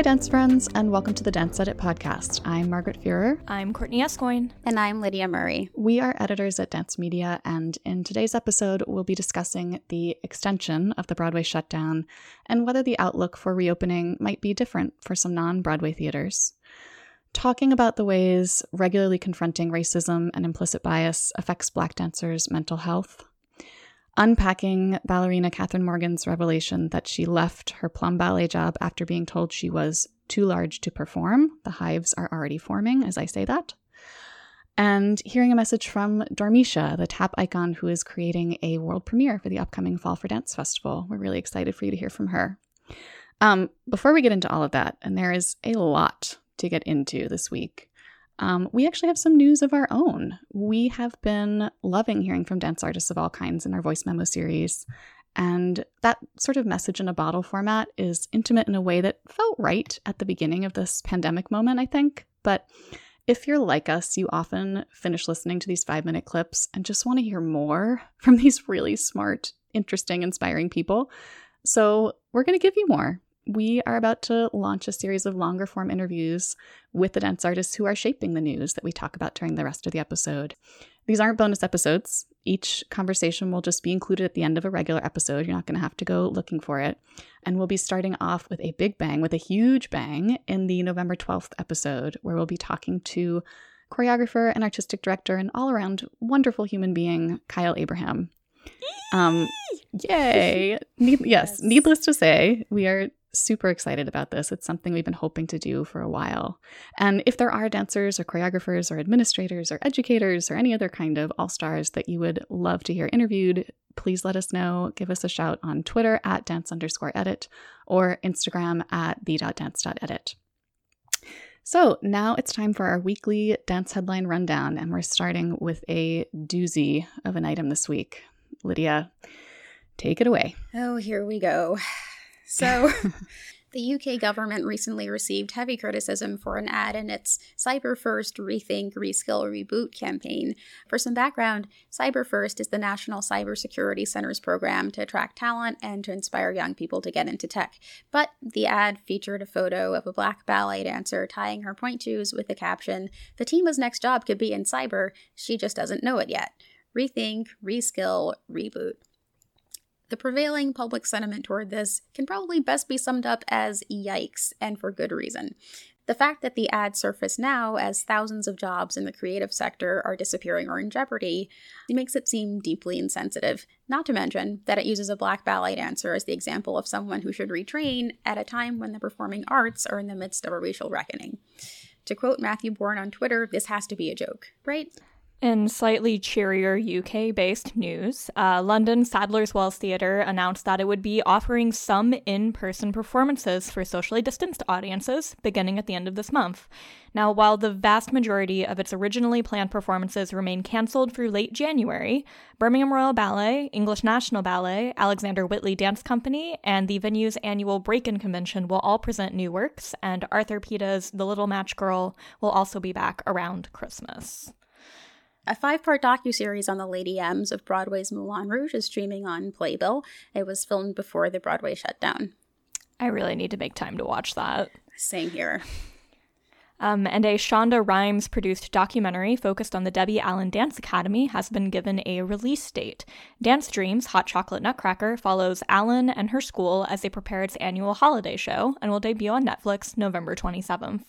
Hi, dance friends, and welcome to the Dance Edit podcast. I'm Margaret Fuhrer. I'm Courtney Escoyne. And I'm Lydia Murray. We are editors at Dance Media, and in today's episode, we'll be discussing the extension of the Broadway shutdown and whether the outlook for reopening might be different for some non Broadway theaters. Talking about the ways regularly confronting racism and implicit bias affects Black dancers' mental health, unpacking ballerina Kathryn Morgan's revelation that she left her plum ballet job after being told she was too large to perform. The hives are already forming as I say that. And hearing a message from Dormeshia, the tap icon who is creating a world premiere for the upcoming Fall for Dance Festival. We're really excited for you to hear from her. Um, before we get into all of that, and there is a lot to get into this week, um, we actually have some news of our own. We have been loving hearing from dance artists of all kinds in our voice memo series. And that sort of message in a bottle format is intimate in a way that felt right at the beginning of this pandemic moment, I think. But if you're like us, you often finish listening to these five minute clips and just want to hear more from these really smart, interesting, inspiring people. So we're going to give you more we are about to launch a series of longer form interviews with the dance artists who are shaping the news that we talk about during the rest of the episode. These aren't bonus episodes. Each conversation will just be included at the end of a regular episode. You're not going to have to go looking for it. And we'll be starting off with a big bang, with a huge bang in the November 12th episode, where we'll be talking to choreographer and artistic director and all around wonderful human being, Kyle Abraham. Um, yay! Need- yes. yes, needless to say, we are super excited about this. It's something we've been hoping to do for a while. And if there are dancers or choreographers or administrators or educators or any other kind of all stars that you would love to hear interviewed, please let us know. Give us a shout on Twitter at dance underscore edit or Instagram at the.dance.edit. So now it's time for our weekly dance headline rundown, and we're starting with a doozy of an item this week. Lydia, take it away. Oh, here we go. So, the UK government recently received heavy criticism for an ad in its Cyber First Rethink, Reskill, Reboot campaign. For some background, Cyber First is the National Cybersecurity Center's program to attract talent and to inspire young people to get into tech. But the ad featured a photo of a black ballet dancer tying her pointous with the caption, Fatima's next job could be in cyber, she just doesn't know it yet. Rethink, reskill, reboot. The prevailing public sentiment toward this can probably best be summed up as yikes, and for good reason. The fact that the ad surfaced now as thousands of jobs in the creative sector are disappearing or in jeopardy makes it seem deeply insensitive, not to mention that it uses a black ballet dancer as the example of someone who should retrain at a time when the performing arts are in the midst of a racial reckoning. To quote Matthew Bourne on Twitter, this has to be a joke, right? In slightly cheerier UK based news, uh, London Sadler's Wells Theatre announced that it would be offering some in person performances for socially distanced audiences beginning at the end of this month. Now, while the vast majority of its originally planned performances remain cancelled through late January, Birmingham Royal Ballet, English National Ballet, Alexander Whitley Dance Company, and the venue's annual Breakin' Convention will all present new works, and Arthur Pita's The Little Match Girl will also be back around Christmas. A five part docu-series on the Lady M's of Broadway's Moulin Rouge is streaming on Playbill. It was filmed before the Broadway shutdown. I really need to make time to watch that. Same here. Um, and a Shonda Rhimes produced documentary focused on the Debbie Allen Dance Academy has been given a release date. Dance Dreams Hot Chocolate Nutcracker follows Allen and her school as they prepare its annual holiday show and will debut on Netflix November 27th.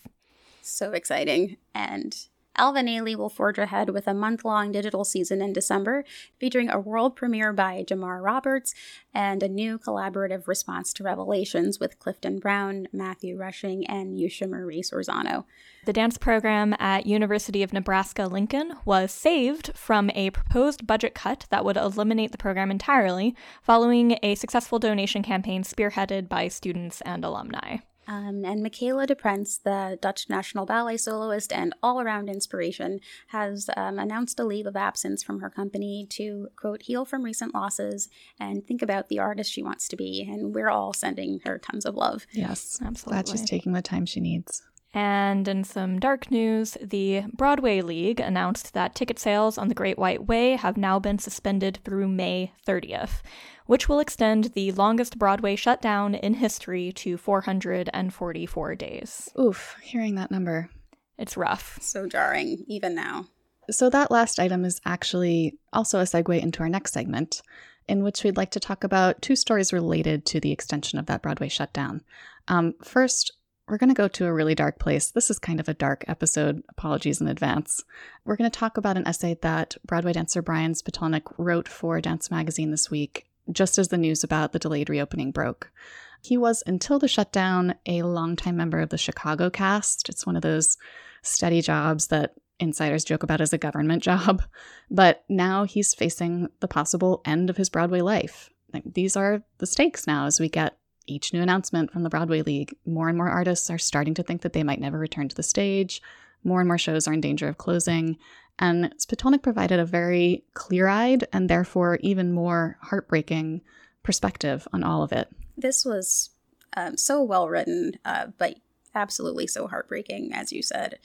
So exciting. And Alvin Ailey will forge ahead with a month long digital season in December, featuring a world premiere by Jamar Roberts and a new collaborative response to Revelations with Clifton Brown, Matthew Rushing, and Yusha Marie Sorzano. The dance program at University of Nebraska Lincoln was saved from a proposed budget cut that would eliminate the program entirely following a successful donation campaign spearheaded by students and alumni. Um, and Michaela DePrince, the Dutch National Ballet soloist and all around inspiration, has um, announced a leave of absence from her company to, quote, heal from recent losses and think about the artist she wants to be. And we're all sending her tons of love. Yes, absolutely. Glad she's taking the time she needs. And in some dark news, the Broadway League announced that ticket sales on the Great White Way have now been suspended through May 30th, which will extend the longest Broadway shutdown in history to 444 days. Oof, hearing that number. It's rough. So jarring, even now. So, that last item is actually also a segue into our next segment, in which we'd like to talk about two stories related to the extension of that Broadway shutdown. Um, first, we're going to go to a really dark place. This is kind of a dark episode. Apologies in advance. We're going to talk about an essay that Broadway dancer Brian Spitulnik wrote for Dance Magazine this week, just as the news about the delayed reopening broke. He was, until the shutdown, a longtime member of the Chicago cast. It's one of those steady jobs that insiders joke about as a government job. But now he's facing the possible end of his Broadway life. These are the stakes now as we get each new announcement from the Broadway League, more and more artists are starting to think that they might never return to the stage. More and more shows are in danger of closing. And Spitulnik provided a very clear eyed and therefore even more heartbreaking perspective on all of it. This was um, so well written, uh, but absolutely so heartbreaking, as you said.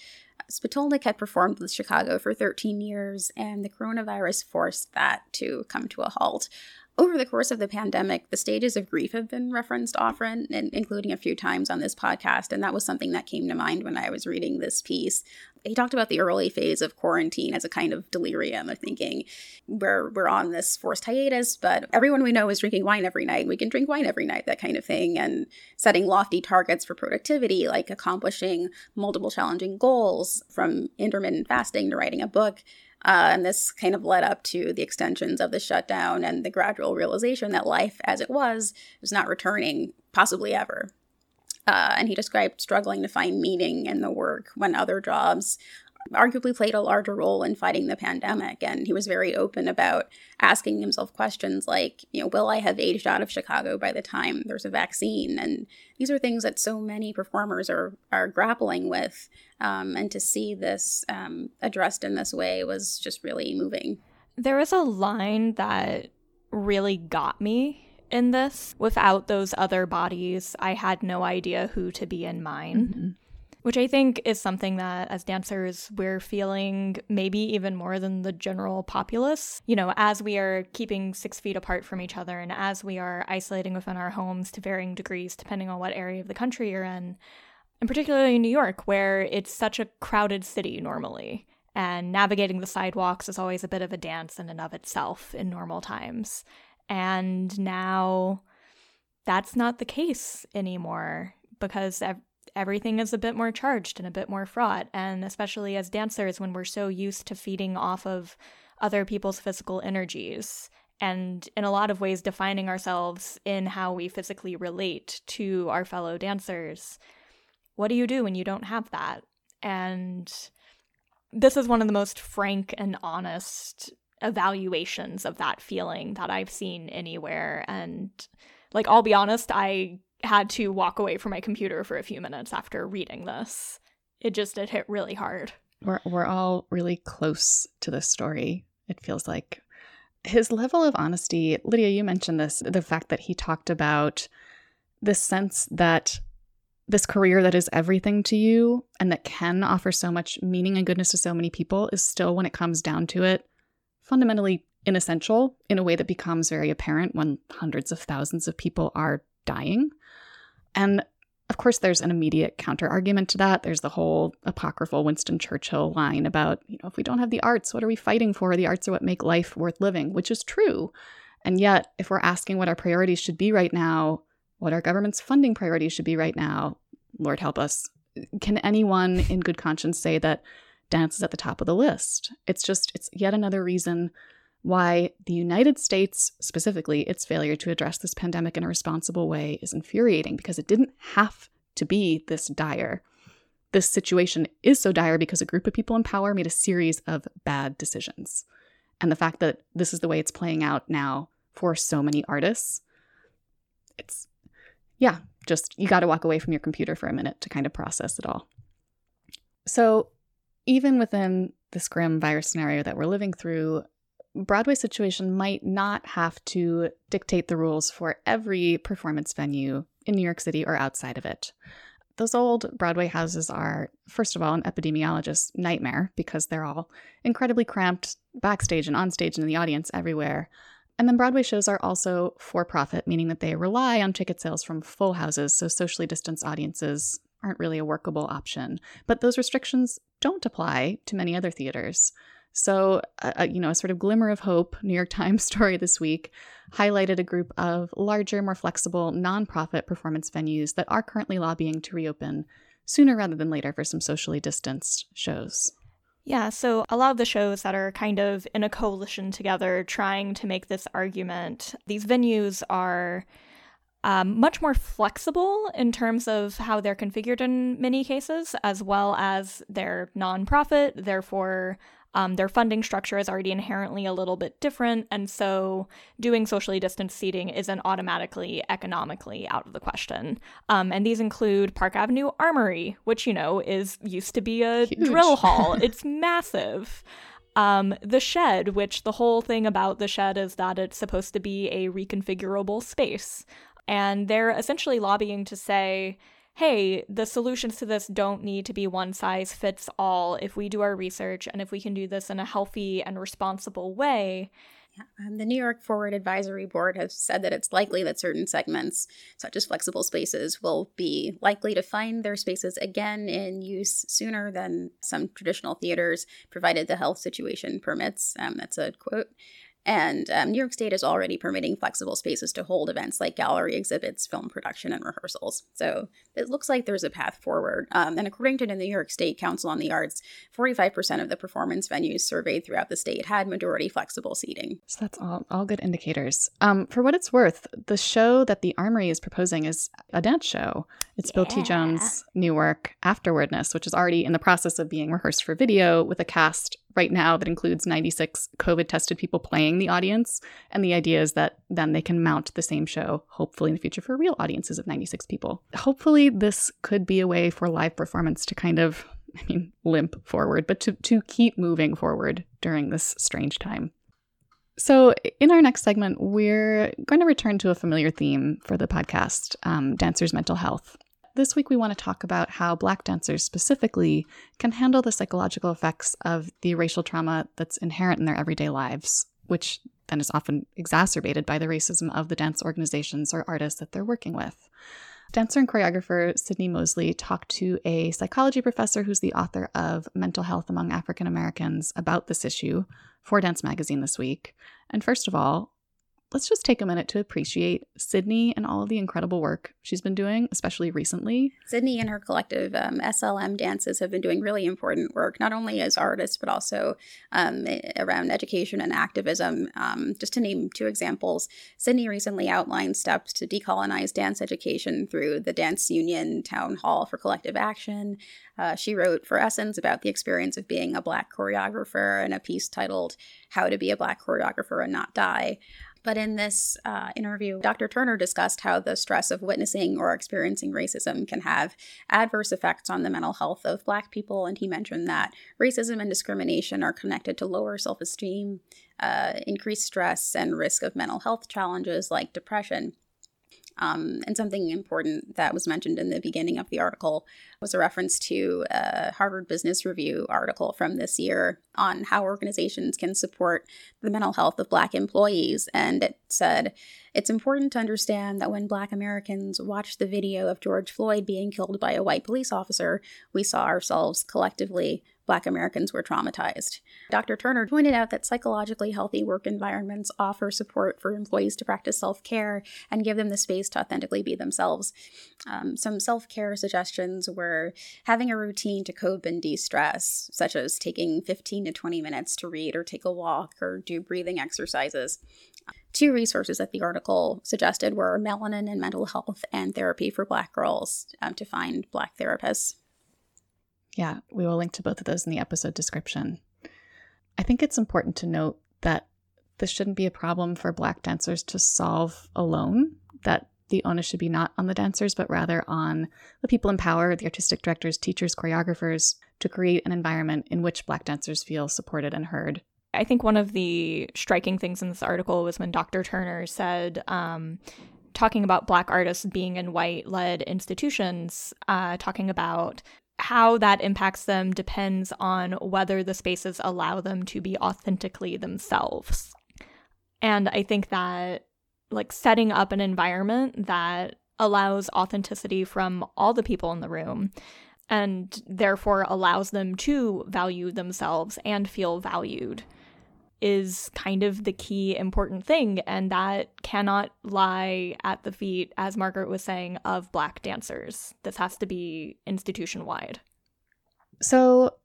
Spitulnik had performed with Chicago for 13 years, and the coronavirus forced that to come to a halt over the course of the pandemic, the stages of grief have been referenced often, and including a few times on this podcast. And that was something that came to mind when I was reading this piece. He talked about the early phase of quarantine as a kind of delirium of thinking where we're on this forced hiatus, but everyone we know is drinking wine every night. We can drink wine every night, that kind of thing, and setting lofty targets for productivity, like accomplishing multiple challenging goals from intermittent fasting to writing a book. Uh, and this kind of led up to the extensions of the shutdown and the gradual realization that life as it was was not returning, possibly ever. Uh, and he described struggling to find meaning in the work when other jobs arguably played a larger role in fighting the pandemic. And he was very open about asking himself questions like, you know, will I have aged out of Chicago by the time there's a vaccine? And these are things that so many performers are are grappling with. Um, and to see this um, addressed in this way was just really moving. There is a line that really got me in this. Without those other bodies, I had no idea who to be in mine. Mm-hmm which I think is something that as dancers we're feeling maybe even more than the general populace. You know, as we are keeping six feet apart from each other and as we are isolating within our homes to varying degrees, depending on what area of the country you're in, and particularly in New York, where it's such a crowded city normally. And navigating the sidewalks is always a bit of a dance in and of itself in normal times. And now that's not the case anymore because everything is a bit more charged and a bit more fraught. And especially as dancers, when we're so used to feeding off of other people's physical energies and in a lot of ways defining ourselves in how we physically relate to our fellow dancers. What do you do when you don't have that? And this is one of the most frank and honest evaluations of that feeling that I've seen anywhere. And like, I'll be honest, I had to walk away from my computer for a few minutes after reading this. It just it hit really hard. We're we're all really close to this story. It feels like his level of honesty. Lydia, you mentioned this, the fact that he talked about the sense that this career that is everything to you and that can offer so much meaning and goodness to so many people is still when it comes down to it fundamentally inessential in a way that becomes very apparent when hundreds of thousands of people are dying. And of course, there's an immediate counter argument to that. There's the whole apocryphal Winston Churchill line about, you know, if we don't have the arts, what are we fighting for? The arts are what make life worth living, which is true. And yet, if we're asking what our priorities should be right now, what our government's funding priorities should be right now, Lord help us, can anyone in good conscience say that dance is at the top of the list? It's just, it's yet another reason why the United States, specifically its failure to address this pandemic in a responsible way, is infuriating because it didn't have to be this dire. This situation is so dire because a group of people in power made a series of bad decisions. And the fact that this is the way it's playing out now for so many artists, it's, yeah, just you got to walk away from your computer for a minute to kind of process it all. So, even within this grim virus scenario that we're living through, Broadway's situation might not have to dictate the rules for every performance venue in New York City or outside of it. those old Broadway houses are, first of all, an epidemiologist's nightmare because they're all incredibly cramped backstage and onstage and in the audience everywhere. And then Broadway shows are also for profit, meaning that they rely on ticket sales from full houses, so socially distanced audiences aren't really a workable option. But those restrictions don't apply to many other theaters. So, you know, a sort of glimmer of hope, New York Times story this week highlighted a group of larger, more flexible, nonprofit performance venues that are currently lobbying to reopen sooner rather than later for some socially distanced shows. Yeah, so a lot of the shows that are kind of in a coalition together trying to make this argument, these venues are um, much more flexible in terms of how they're configured in many cases, as well as they're nonprofit, therefore um, their funding structure is already inherently a little bit different, and so doing socially distanced seating isn't automatically economically out of the question. Um, and these include Park Avenue Armory, which you know is used to be a Huge. drill hall. it's massive. Um, the shed, which the whole thing about the shed is that it's supposed to be a reconfigurable space. And they're essentially lobbying to say, hey, the solutions to this don't need to be one size fits all if we do our research and if we can do this in a healthy and responsible way. Um, the New York Forward Advisory Board has said that it's likely that certain segments, such as flexible spaces, will be likely to find their spaces again in use sooner than some traditional theaters, provided the health situation permits. Um, that's a quote. And um, New York State is already permitting flexible spaces to hold events like gallery exhibits, film production, and rehearsals. So it looks like there's a path forward. Um, and according to the New York State Council on the Arts, 45% of the performance venues surveyed throughout the state had majority flexible seating. So that's all, all good indicators. Um, for what it's worth, the show that the Armory is proposing is a dance show. It's yeah. Bill T. Jones' new work, Afterwardness, which is already in the process of being rehearsed for video with a cast right now that includes 96 COVID tested people playing the audience. And the idea is that then they can mount the same show, hopefully in the future, for real audiences of 96 people. Hopefully, this could be a way for live performance to kind of, I mean, limp forward, but to, to keep moving forward during this strange time. So, in our next segment, we're going to return to a familiar theme for the podcast um, dancers' mental health. This week, we want to talk about how Black dancers specifically can handle the psychological effects of the racial trauma that's inherent in their everyday lives, which then is often exacerbated by the racism of the dance organizations or artists that they're working with. Dancer and choreographer Sydnie Mosley talked to a psychology professor who's the author of Mental Health Among African Americans about this issue for Dance Magazine this week. And first of all, let's just take a minute to appreciate Sydnie and all of the incredible work she's been doing, especially recently. Sydnie and her collective um, SLM dances have been doing really important work, not only as artists, but also um, around education and activism. Um, just to name two examples, Sydnie recently outlined steps to decolonize dance education through the Dance Union Town Hall for Collective Action. Uh, she wrote for Essence about the experience of being a Black choreographer in a piece titled How to Be a Black Choreographer and Not Die. But in this uh, interview, Dr. Turner discussed how the stress of witnessing or experiencing racism can have adverse effects on the mental health of Black people. And he mentioned that racism and discrimination are connected to lower self esteem, uh, increased stress, and risk of mental health challenges like depression. Um, and something important that was mentioned in the beginning of the article was a reference to a Harvard Business Review article from this year on how organizations can support the mental health of Black employees. And it said, It's important to understand that when Black Americans watched the video of George Floyd being killed by a white police officer, we saw ourselves collectively Black Americans were traumatized. Dr. Turner pointed out that psychologically healthy work environments offer support for employees to practice self care and give them the space to authentically be themselves. Um, some self care suggestions were having a routine to cope and de stress, such as taking 15 to 20 minutes to read or take a walk or do breathing exercises. Two resources that the article suggested were Melanin and Mental Health and Therapy for Black Girls um, to find Black therapists. Yeah, we will link to both of those in the episode description. I think it's important to note that this shouldn't be a problem for Black dancers to solve alone, that the onus should be not on the dancers, but rather on the people in power, the artistic directors, teachers, choreographers, to create an environment in which Black dancers feel supported and heard. I think one of the striking things in this article was when Dr. Turner said, um, talking about Black artists being in white led institutions, uh, talking about how that impacts them depends on whether the spaces allow them to be authentically themselves. And I think that, like, setting up an environment that allows authenticity from all the people in the room and therefore allows them to value themselves and feel valued is kind of the key important thing and that cannot lie at the feet as margaret was saying of black dancers. This has to be institution wide so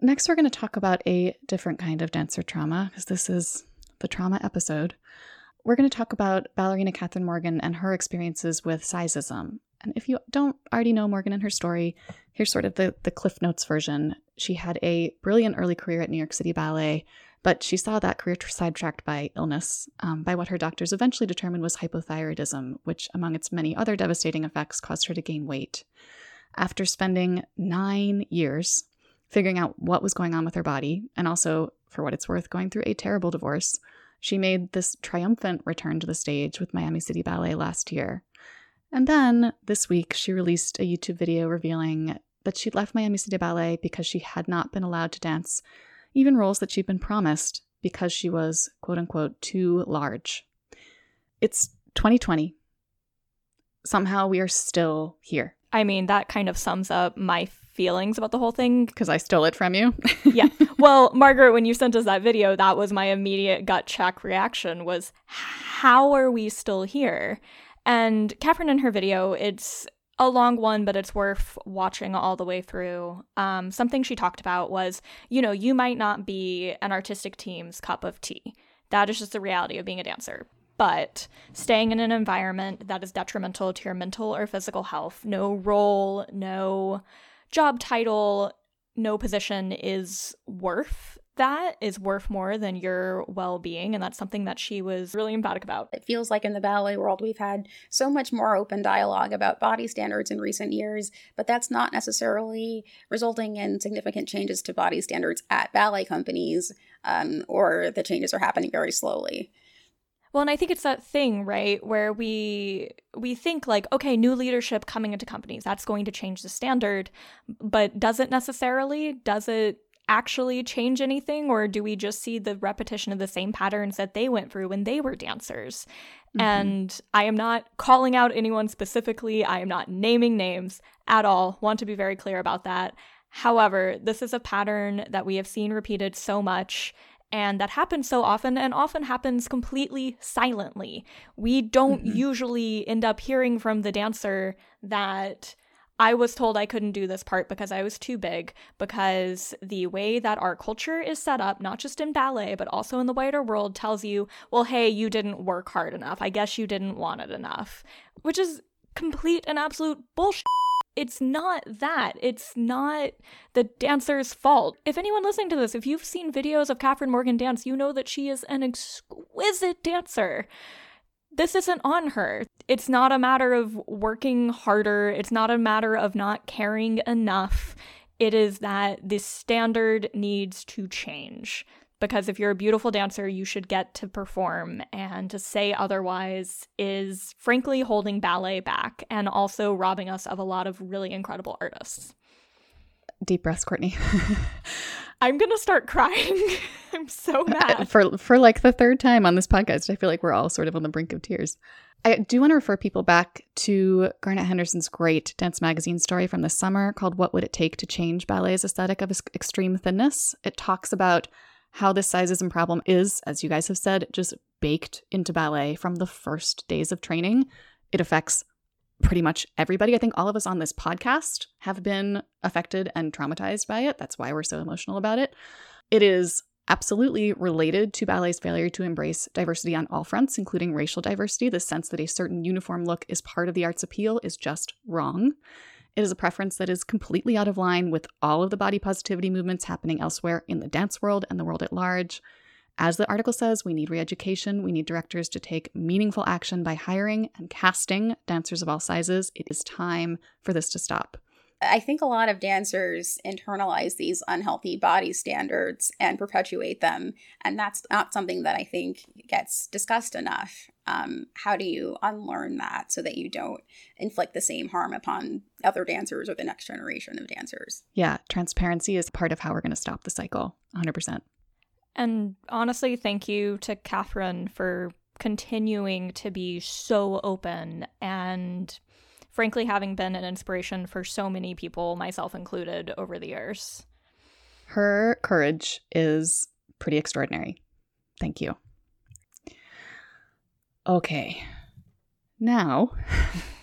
next we're going to talk about a different kind of dancer trauma because this is the trauma episode. We're going to talk about ballerina Kathryn Morgan and her experiences with sizeism. And if you don't already know Morgan and her story, here's sort of the, the Cliff Notes version. She had a brilliant early career at New York City Ballet, but she saw that career sidetracked by illness, um, by what her doctors eventually determined was hypothyroidism, which, among its many other devastating effects, caused her to gain weight. After spending nine years figuring out what was going on with her body, and also, for what it's worth, going through a terrible divorce, she made this triumphant return to the stage with Miami City Ballet last year. And then this week, she released a YouTube video revealing that she'd left Miami City Ballet because she had not been allowed to dance even roles that she'd been promised because she was, quote unquote, too large. It's 2020. Somehow we are still here. I mean, that kind of sums up my feelings about the whole thing. Because I stole it from you. yeah. Well, Margaret, when you sent us that video, that was my immediate gut check reaction was how are we still here? And Kathryn in her video, it's a long one, but it's worth watching all the way through. Um, something she talked about was, you know, you might not be an artistic team's cup of tea. That is just the reality of being a dancer. But staying in an environment that is detrimental to your mental or physical health, no role, no job title, no position is worth that is worth more than your well being. And that's something that she was really emphatic about. It feels like in the ballet world, we've had so much more open dialogue about body standards in recent years, but that's not necessarily resulting in significant changes to body standards at ballet companies, um, or the changes are happening very slowly. Well, and I think it's that thing, right, where we we think like, okay, new leadership coming into companies, that's going to change the standard, but does it necessarily? Does it actually change anything or do we just see the repetition of the same patterns that they went through when they were dancers mm-hmm. and i am not calling out anyone specifically i am not naming names at all want to be very clear about that however this is a pattern that we have seen repeated so much and that happens so often and often happens completely silently. We don't mm-hmm. usually end up hearing from the dancer that I was told I couldn't do this part because I was too big, because the way that our culture is set up, not just in ballet, but also in the wider world, tells you, well, hey, you didn't work hard enough. I guess you didn't want it enough, which is complete and absolute bullshit. It's not that. It's not the dancer's fault. If anyone listening to this, if you've seen videos of Kathryn Morgan dance, you know that she is an exquisite dancer this isn't on her. It's not a matter of working harder, it's not a matter of not caring enough. It is that this standard needs to change. Because if you're a beautiful dancer, you should get to perform. And to say otherwise is frankly holding ballet back and also robbing us of a lot of really incredible artists. Deep breaths, Courtney. I'm gonna start crying. I'm so mad. For for like the third time on this podcast, I feel like we're all sort of on the brink of tears. I do want to refer people back to Garnet Henderson's great dance magazine story from the summer called What Would It Take to Change Ballet's Aesthetic of Extreme Thinness. It talks about how this sizeism problem is, as you guys have said, just baked into ballet from the first days of training. It affects pretty much everybody. I think all of us on this podcast have been affected and traumatized by it. That's why we're so emotional about it. It is absolutely related to ballet's failure to embrace diversity on all fronts, including racial diversity. The sense that a certain uniform look is part of the art's appeal is just wrong. It is a preference that is completely out of line with all of the body positivity movements happening elsewhere in the dance world and the world at large. As the article says, we need re education. We need directors to take meaningful action by hiring and casting dancers of all sizes. It is time for this to stop. I think a lot of dancers internalize these unhealthy body standards and perpetuate them. And that's not something that I think gets discussed enough. Um, how do you unlearn that so that you don't inflict the same harm upon other dancers or the next generation of dancers? Yeah, transparency is part of how we're going to stop the cycle, 100%. And honestly, thank you to Kathryn for continuing to be so open and frankly having been an inspiration for so many people, myself included, over the years. Her courage is pretty extraordinary. Thank you. Okay. Now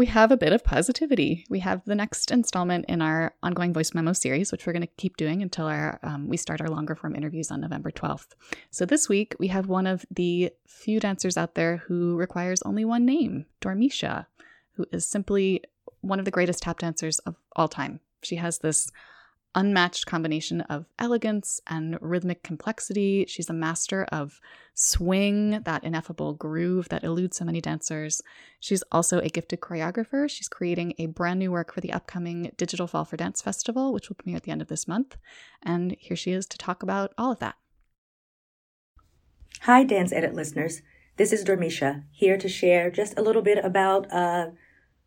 we have a bit of positivity. We have the next installment in our ongoing voice memo series, which we're going to keep doing until our um, we start our longer form interviews on November 12th. So this week we have one of the few dancers out there who requires only one name, Dormeshia, who is simply one of the greatest tap dancers of all time. She has this unmatched combination of elegance and rhythmic complexity. She's a master of swing, that ineffable groove that eludes so many dancers. She's also a gifted choreographer. She's creating a brand new work for the upcoming Digital Fall for Dance Festival, which will premiere at the end of this month. And here she is to talk about all of that. Hi, Dance Edit listeners. This is Dormeshia, here to share just a little bit about uh,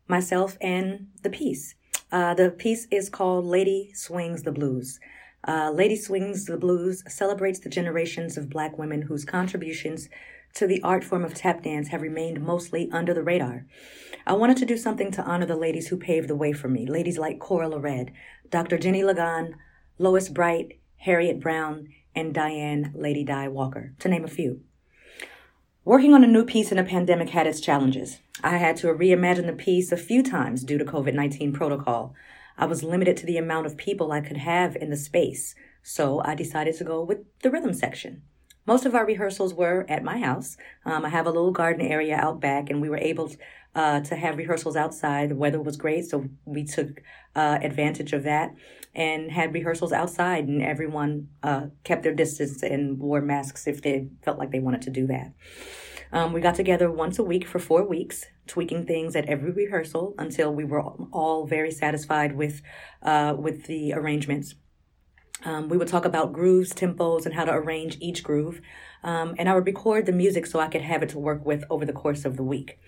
myself and the piece. Uh, the piece is called Lady Swings the Blues. Uh, Lady Swings the Blues celebrates the generations of black women whose contributions to the art form of tap dance have remained mostly under the radar. I wanted to do something to honor the ladies who paved the way for me, ladies like Cora LaRedd, Dr. Jeni LeGon, Lois Bright, Harriet Brown, and Diane Lady Di Walker, to name a few. Working on a new piece in a pandemic had its challenges. I had to reimagine the piece a few times due to COVID 19 protocol. I was limited to the amount of people I could have in the space, so I decided to go with the rhythm section. Most of our rehearsals were at my house. Um, I have a little garden area out back, and we were able uh, to have rehearsals outside. The weather was great, so we took uh, advantage of that and had rehearsals outside, and everyone uh, kept their distance and wore masks if they felt like they wanted to do that. Um, we got together once a week for four weeks, tweaking things at every rehearsal until we were all very satisfied with uh, with the arrangements. Um, we would talk about grooves, tempos, and how to arrange each groove. Um, and I would record the music so I could have it to work with over the course of the week.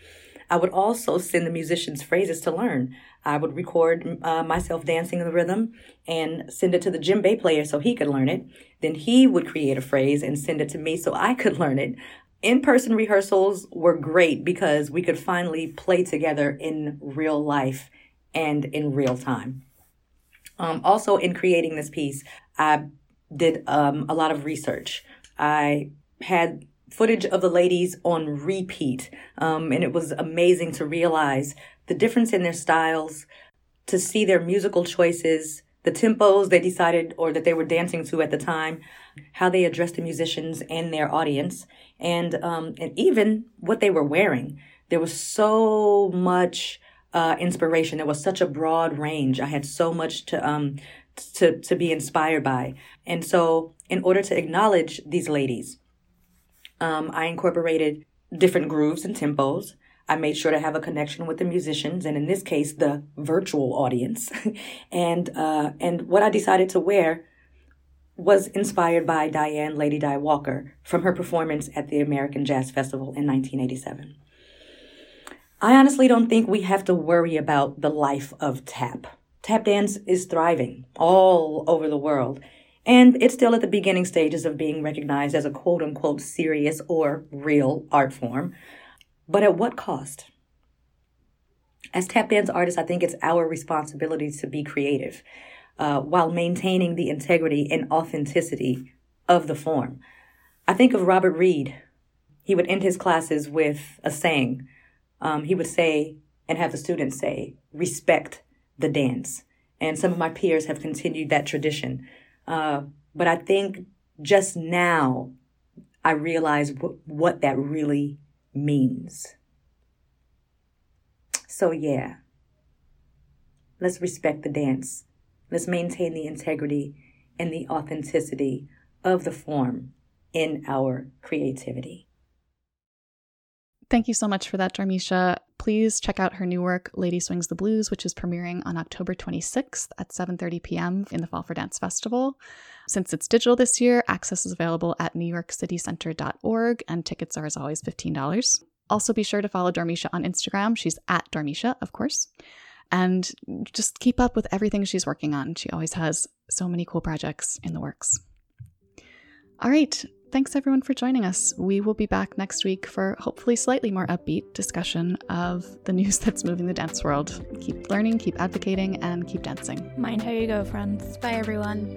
I would also send the musicians phrases to learn. I would record uh, myself dancing the rhythm and send it to the djembe player so he could learn it. Then he would create a phrase and send it to me so I could learn it. In person rehearsals were great because we could finally play together in real life and in real time. Um, also, in creating this piece, I did um, a lot of research. I had footage of the ladies on repeat. Um, and it was amazing to realize the difference in their styles, to see their musical choices, the tempos they decided or that they were dancing to at the time, how they addressed the musicians and their audience, and um, and even what they were wearing. There was so much uh, inspiration. There was such a broad range. I had so much to um to to be inspired by, and so in order to acknowledge these ladies, um, I incorporated different grooves and tempos. I made sure to have a connection with the musicians, and in this case, the virtual audience. and uh, and what I decided to wear was inspired by Diane Lady Di Walker from her performance at the American Jazz Festival in 1987. I honestly don't think we have to worry about the life of tap. Tap dance is thriving all over the world, and it's still at the beginning stages of being recognized as a quote unquote serious or real art form. But at what cost? As tap dance artists, I think it's our responsibility to be creative uh, while maintaining the integrity and authenticity of the form. I think of Robert Reed. He would end his classes with a saying. Um, he would say, and have the students say, respect the dance. And some of my peers have continued that tradition. Uh, but I think just now I realize w- what that really means. So, yeah, let's respect the dance. Let's maintain the integrity and the authenticity of the form in our creativity. Thank you so much for that, Dormeshia. please check out her new work, Lady Swings the Blues, which is premiering on October 26th at 7:30 p.m. in the Fall for Dance Festival. Since it's digital this year, access is available at newyorkcitycenter.org, and tickets are as always $15. Also, be sure to follow Dormeshia on Instagram. She's at Dormeshia, of course. And just keep up with everything she's working on. She always has so many cool projects in the works. All right, thanks everyone for joining us. We will be back next week for hopefully slightly more upbeat discussion of the news that's moving the dance world. Keep learning, keep advocating, and keep dancing. Mind how you go, friends. Bye, everyone.